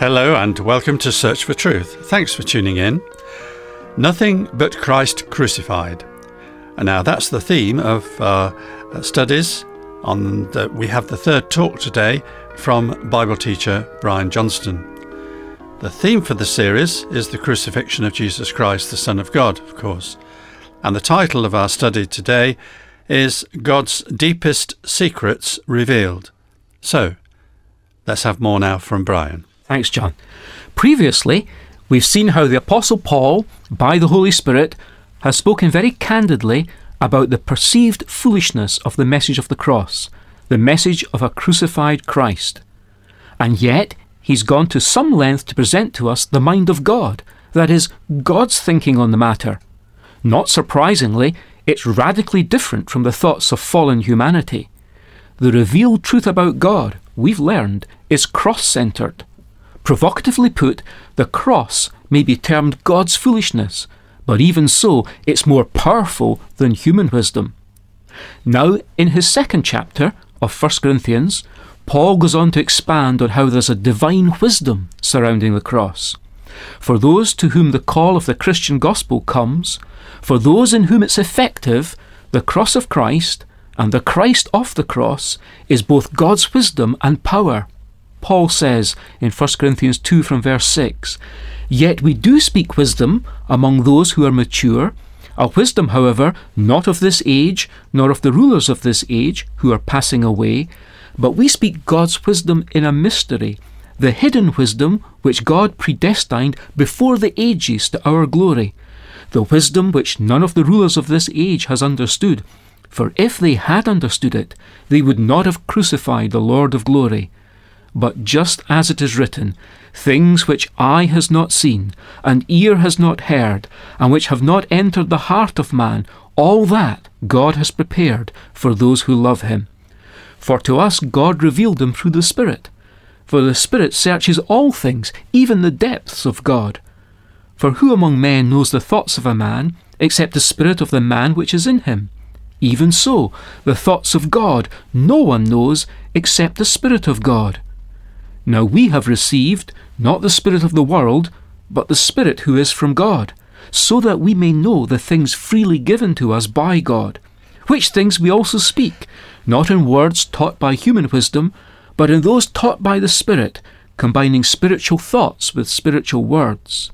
Hello and welcome to Search for Truth. Thanks for tuning in. Nothing but Christ crucified. And now that's the theme of our uh, studies. On the, we have the third talk today from Bible teacher Brian Johnston. The theme for the series is the crucifixion of Jesus Christ, the Son of God, of course. And the title of our study today is God's Deepest Secrets Revealed. So, let's have more now from Brian. Thanks, John. Previously, we've seen how the Apostle Paul, by the Holy Spirit, has spoken very candidly about the perceived foolishness of the message of the cross, the message of a crucified Christ. And yet, he's gone to some length to present to us the mind of God, that is, God's thinking on the matter. Not surprisingly, it's radically different from the thoughts of fallen humanity. The revealed truth about God, we've learned, is cross centered. Provocatively put, the cross may be termed God's foolishness, but even so, it's more powerful than human wisdom. Now, in his second chapter of 1 Corinthians, Paul goes on to expand on how there's a divine wisdom surrounding the cross. For those to whom the call of the Christian gospel comes, for those in whom it's effective, the cross of Christ and the Christ of the cross is both God's wisdom and power. Paul says in 1 Corinthians 2 from verse 6 Yet we do speak wisdom among those who are mature, a wisdom, however, not of this age, nor of the rulers of this age who are passing away, but we speak God's wisdom in a mystery, the hidden wisdom which God predestined before the ages to our glory, the wisdom which none of the rulers of this age has understood. For if they had understood it, they would not have crucified the Lord of glory. But just as it is written, things which eye has not seen, and ear has not heard, and which have not entered the heart of man, all that God has prepared for those who love him. For to us God revealed them through the Spirit. For the Spirit searches all things, even the depths of God. For who among men knows the thoughts of a man, except the Spirit of the man which is in him? Even so, the thoughts of God no one knows except the Spirit of God. Now we have received not the Spirit of the world, but the Spirit who is from God, so that we may know the things freely given to us by God, which things we also speak, not in words taught by human wisdom, but in those taught by the Spirit, combining spiritual thoughts with spiritual words.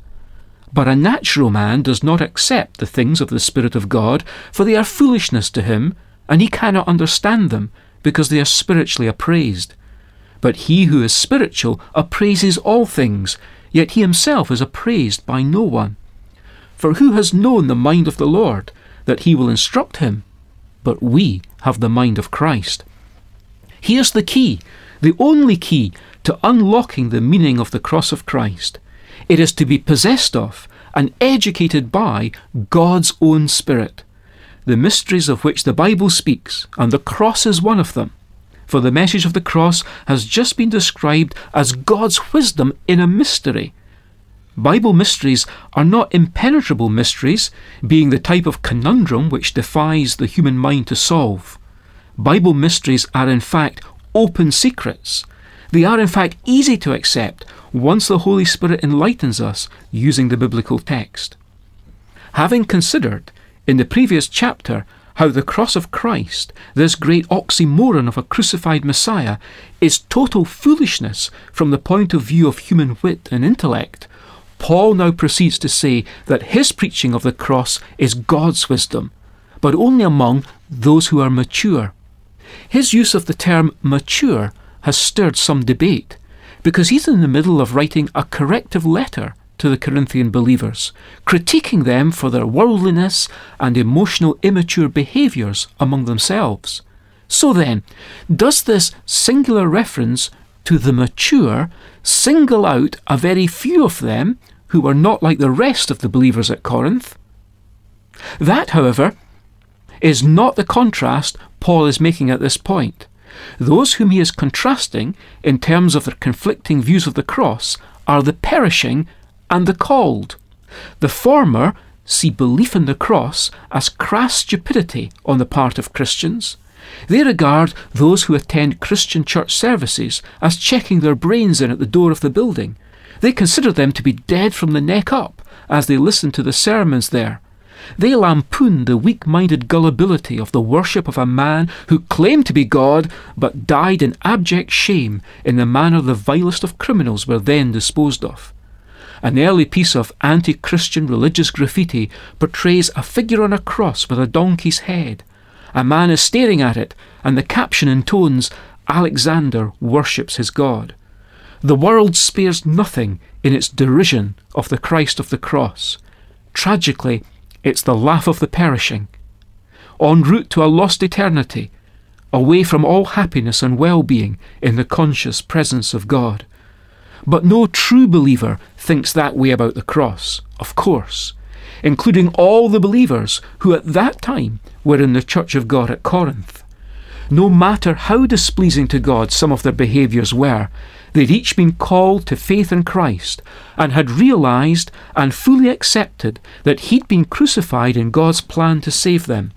But a natural man does not accept the things of the Spirit of God, for they are foolishness to him, and he cannot understand them, because they are spiritually appraised. But he who is spiritual appraises all things, yet he himself is appraised by no one. For who has known the mind of the Lord, that he will instruct him? But we have the mind of Christ. Here's the key, the only key to unlocking the meaning of the cross of Christ. It is to be possessed of and educated by God's own Spirit, the mysteries of which the Bible speaks, and the cross is one of them for the message of the cross has just been described as God's wisdom in a mystery. Bible mysteries are not impenetrable mysteries, being the type of conundrum which defies the human mind to solve. Bible mysteries are in fact open secrets. They are in fact easy to accept once the Holy Spirit enlightens us using the biblical text. Having considered in the previous chapter how the cross of Christ, this great oxymoron of a crucified Messiah, is total foolishness from the point of view of human wit and intellect, Paul now proceeds to say that his preaching of the cross is God's wisdom, but only among those who are mature. His use of the term mature has stirred some debate, because he's in the middle of writing a corrective letter to the Corinthian believers, critiquing them for their worldliness and emotional immature behaviours among themselves. So then, does this singular reference to the mature single out a very few of them who were not like the rest of the believers at Corinth? That, however, is not the contrast Paul is making at this point. Those whom he is contrasting in terms of their conflicting views of the cross are the perishing and the called. The former see belief in the cross as crass stupidity on the part of Christians. They regard those who attend Christian church services as checking their brains in at the door of the building, They consider them to be dead from the neck up as they listen to the sermons there. They lampoon the weak minded gullibility of the worship of a man who claimed to be God but died in abject shame in the manner the vilest of criminals were then disposed of. An early piece of anti Christian religious graffiti portrays a figure on a cross with a donkey's head. A man is staring at it, and the caption intones, Alexander worships his God. The world spares nothing in its derision of the Christ of the cross. Tragically, it's the laugh of the perishing. En route to a lost eternity, away from all happiness and well being in the conscious presence of God. But no true believer thinks that way about the cross, of course, including all the believers who at that time were in the Church of God at Corinth. No matter how displeasing to God some of their behaviours were, they'd each been called to faith in Christ and had realized and fully accepted that he'd been crucified in God's plan to save them.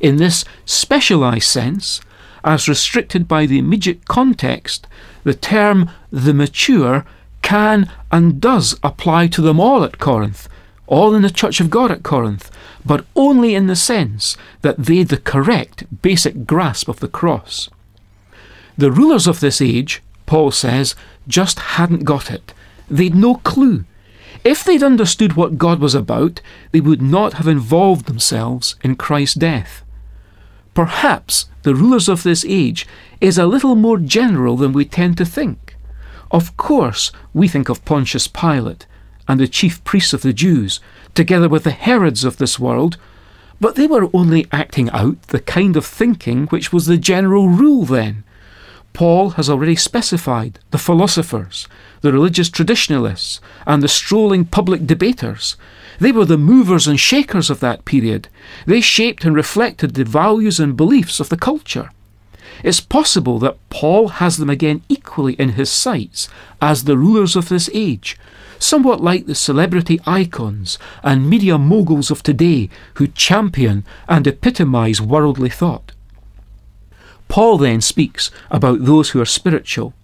In this specialized sense, as restricted by the immediate context, the term the mature can and does apply to them all at Corinth, all in the Church of God at Corinth, but only in the sense that they'd the correct basic grasp of the cross. The rulers of this age, Paul says, just hadn't got it. They'd no clue. If they'd understood what God was about, they would not have involved themselves in Christ's death. Perhaps the rulers of this age is a little more general than we tend to think. Of course, we think of Pontius Pilate and the chief priests of the Jews, together with the Herods of this world, but they were only acting out the kind of thinking which was the general rule then. Paul has already specified the philosophers, the religious traditionalists, and the strolling public debaters. They were the movers and shakers of that period. They shaped and reflected the values and beliefs of the culture. It's possible that Paul has them again equally in his sights as the rulers of this age, somewhat like the celebrity icons and media moguls of today who champion and epitomize worldly thought. Paul then speaks about those who are spiritual.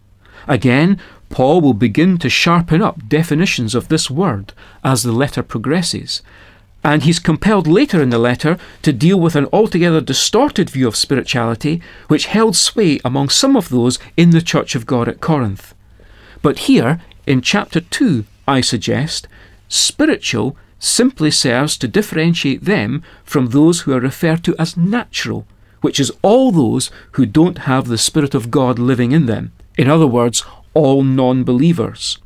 Again, Paul will begin to sharpen up definitions of this word as the letter progresses, and he's compelled later in the letter to deal with an altogether distorted view of spirituality which held sway among some of those in the Church of God at Corinth. But here, in chapter 2, I suggest, spiritual simply serves to differentiate them from those who are referred to as natural, which is all those who don't have the Spirit of God living in them. In other words, all non believers.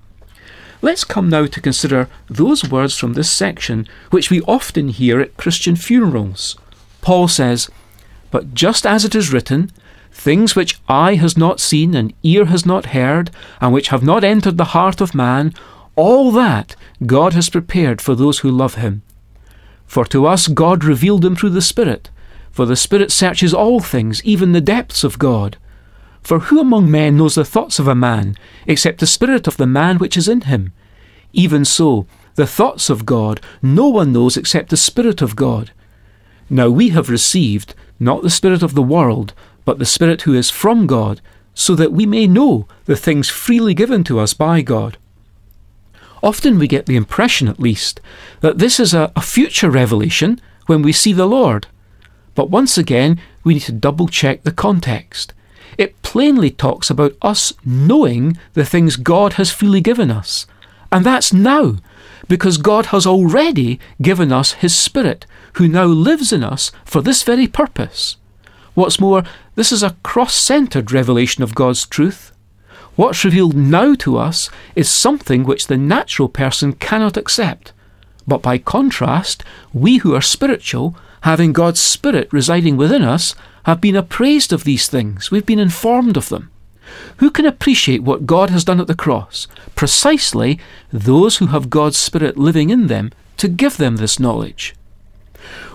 Let's come now to consider those words from this section which we often hear at Christian funerals. Paul says, But just as it is written, things which eye has not seen and ear has not heard, and which have not entered the heart of man, all that God has prepared for those who love him. For to us God revealed them through the Spirit, for the Spirit searches all things, even the depths of God. For who among men knows the thoughts of a man, except the spirit of the man which is in him? Even so, the thoughts of God no one knows except the Spirit of God. Now we have received not the Spirit of the world, but the Spirit who is from God, so that we may know the things freely given to us by God. Often we get the impression, at least, that this is a, a future revelation when we see the Lord. But once again, we need to double check the context. It plainly talks about us knowing the things God has freely given us. And that's now, because God has already given us His Spirit, who now lives in us for this very purpose. What's more, this is a cross centered revelation of God's truth. What's revealed now to us is something which the natural person cannot accept. But by contrast, we who are spiritual, having God's Spirit residing within us, have been appraised of these things. We've been informed of them. Who can appreciate what God has done at the cross? Precisely those who have God's Spirit living in them to give them this knowledge.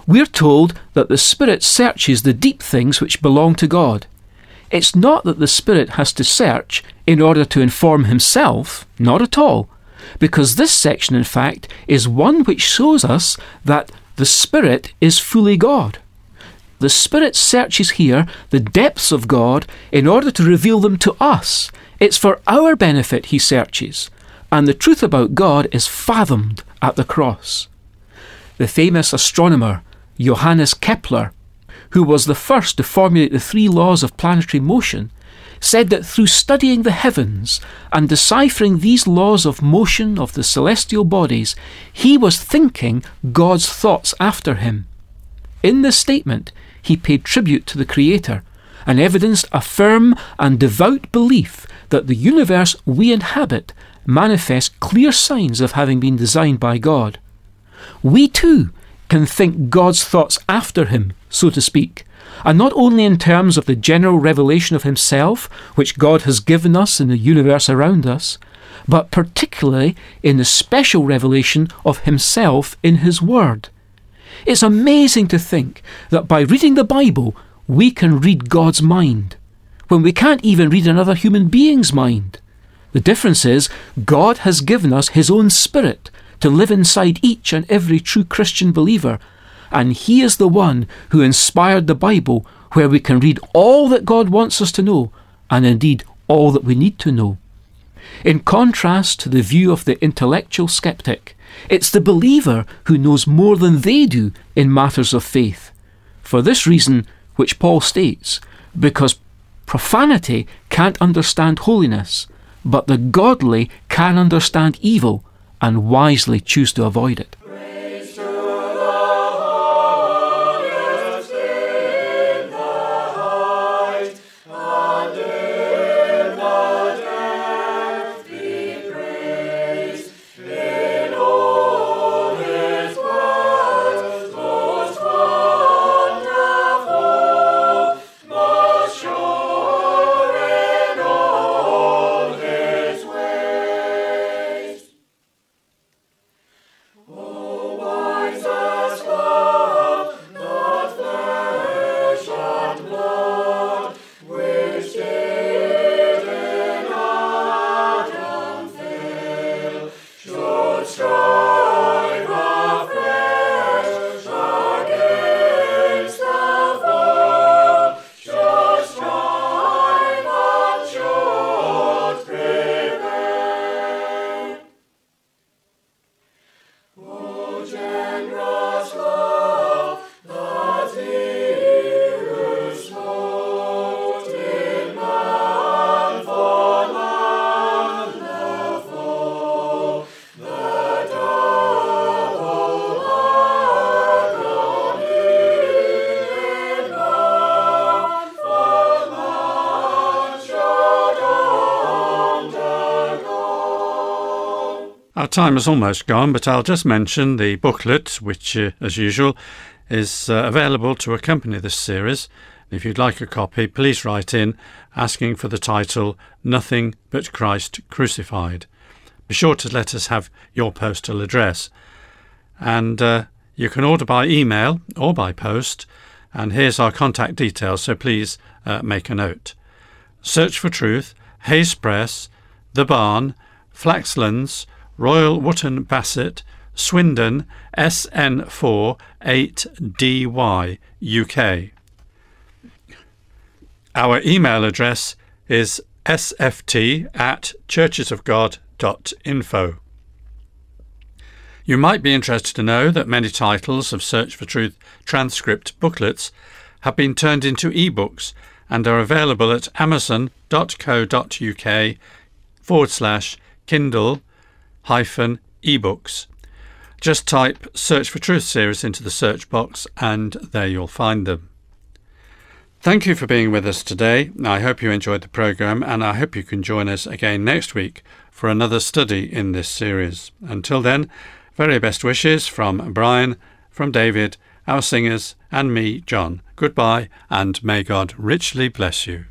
We're told that the Spirit searches the deep things which belong to God. It's not that the Spirit has to search in order to inform himself, not at all, because this section, in fact, is one which shows us that the Spirit is fully God. The Spirit searches here the depths of God in order to reveal them to us. It's for our benefit He searches. and the truth about God is fathomed at the cross. The famous astronomer Johannes Kepler, who was the first to formulate the three laws of planetary motion, said that through studying the heavens and deciphering these laws of motion of the celestial bodies, he was thinking God's thoughts after him. In this statement, he paid tribute to the Creator and evidenced a firm and devout belief that the universe we inhabit manifests clear signs of having been designed by God. We too can think God's thoughts after him, so to speak, and not only in terms of the general revelation of Himself, which God has given us in the universe around us, but particularly in the special revelation of Himself in His Word. It's amazing to think that by reading the Bible, we can read God's mind, when we can't even read another human being's mind. The difference is, God has given us His own Spirit to live inside each and every true Christian believer and He is the one who inspired the Bible, where we can read all that God wants us to know, and indeed all that we need to know. In contrast to the view of the intellectual skeptic, it's the believer who knows more than they do in matters of faith. For this reason, which Paul states, because profanity can't understand holiness, but the godly can understand evil and wisely choose to avoid it. Our time is almost gone, but I'll just mention the booklet, which, uh, as usual, is uh, available to accompany this series. If you'd like a copy, please write in asking for the title Nothing But Christ Crucified. Be sure to let us have your postal address. And uh, you can order by email or by post. And here's our contact details, so please uh, make a note. Search for Truth, Hayes Press, The Barn, Flaxlands, Royal Wootton Bassett, Swindon, SN4 8DY, UK. Our email address is sft at churchesofgod.info. You might be interested to know that many titles of Search for Truth transcript booklets have been turned into ebooks and are available at amazon.co.uk forward slash Kindle hyphen ebooks. Just type Search for Truth series into the search box and there you'll find them. Thank you for being with us today. I hope you enjoyed the programme and I hope you can join us again next week for another study in this series. Until then, very best wishes from Brian, from David, our singers, and me, John. Goodbye, and may God richly bless you.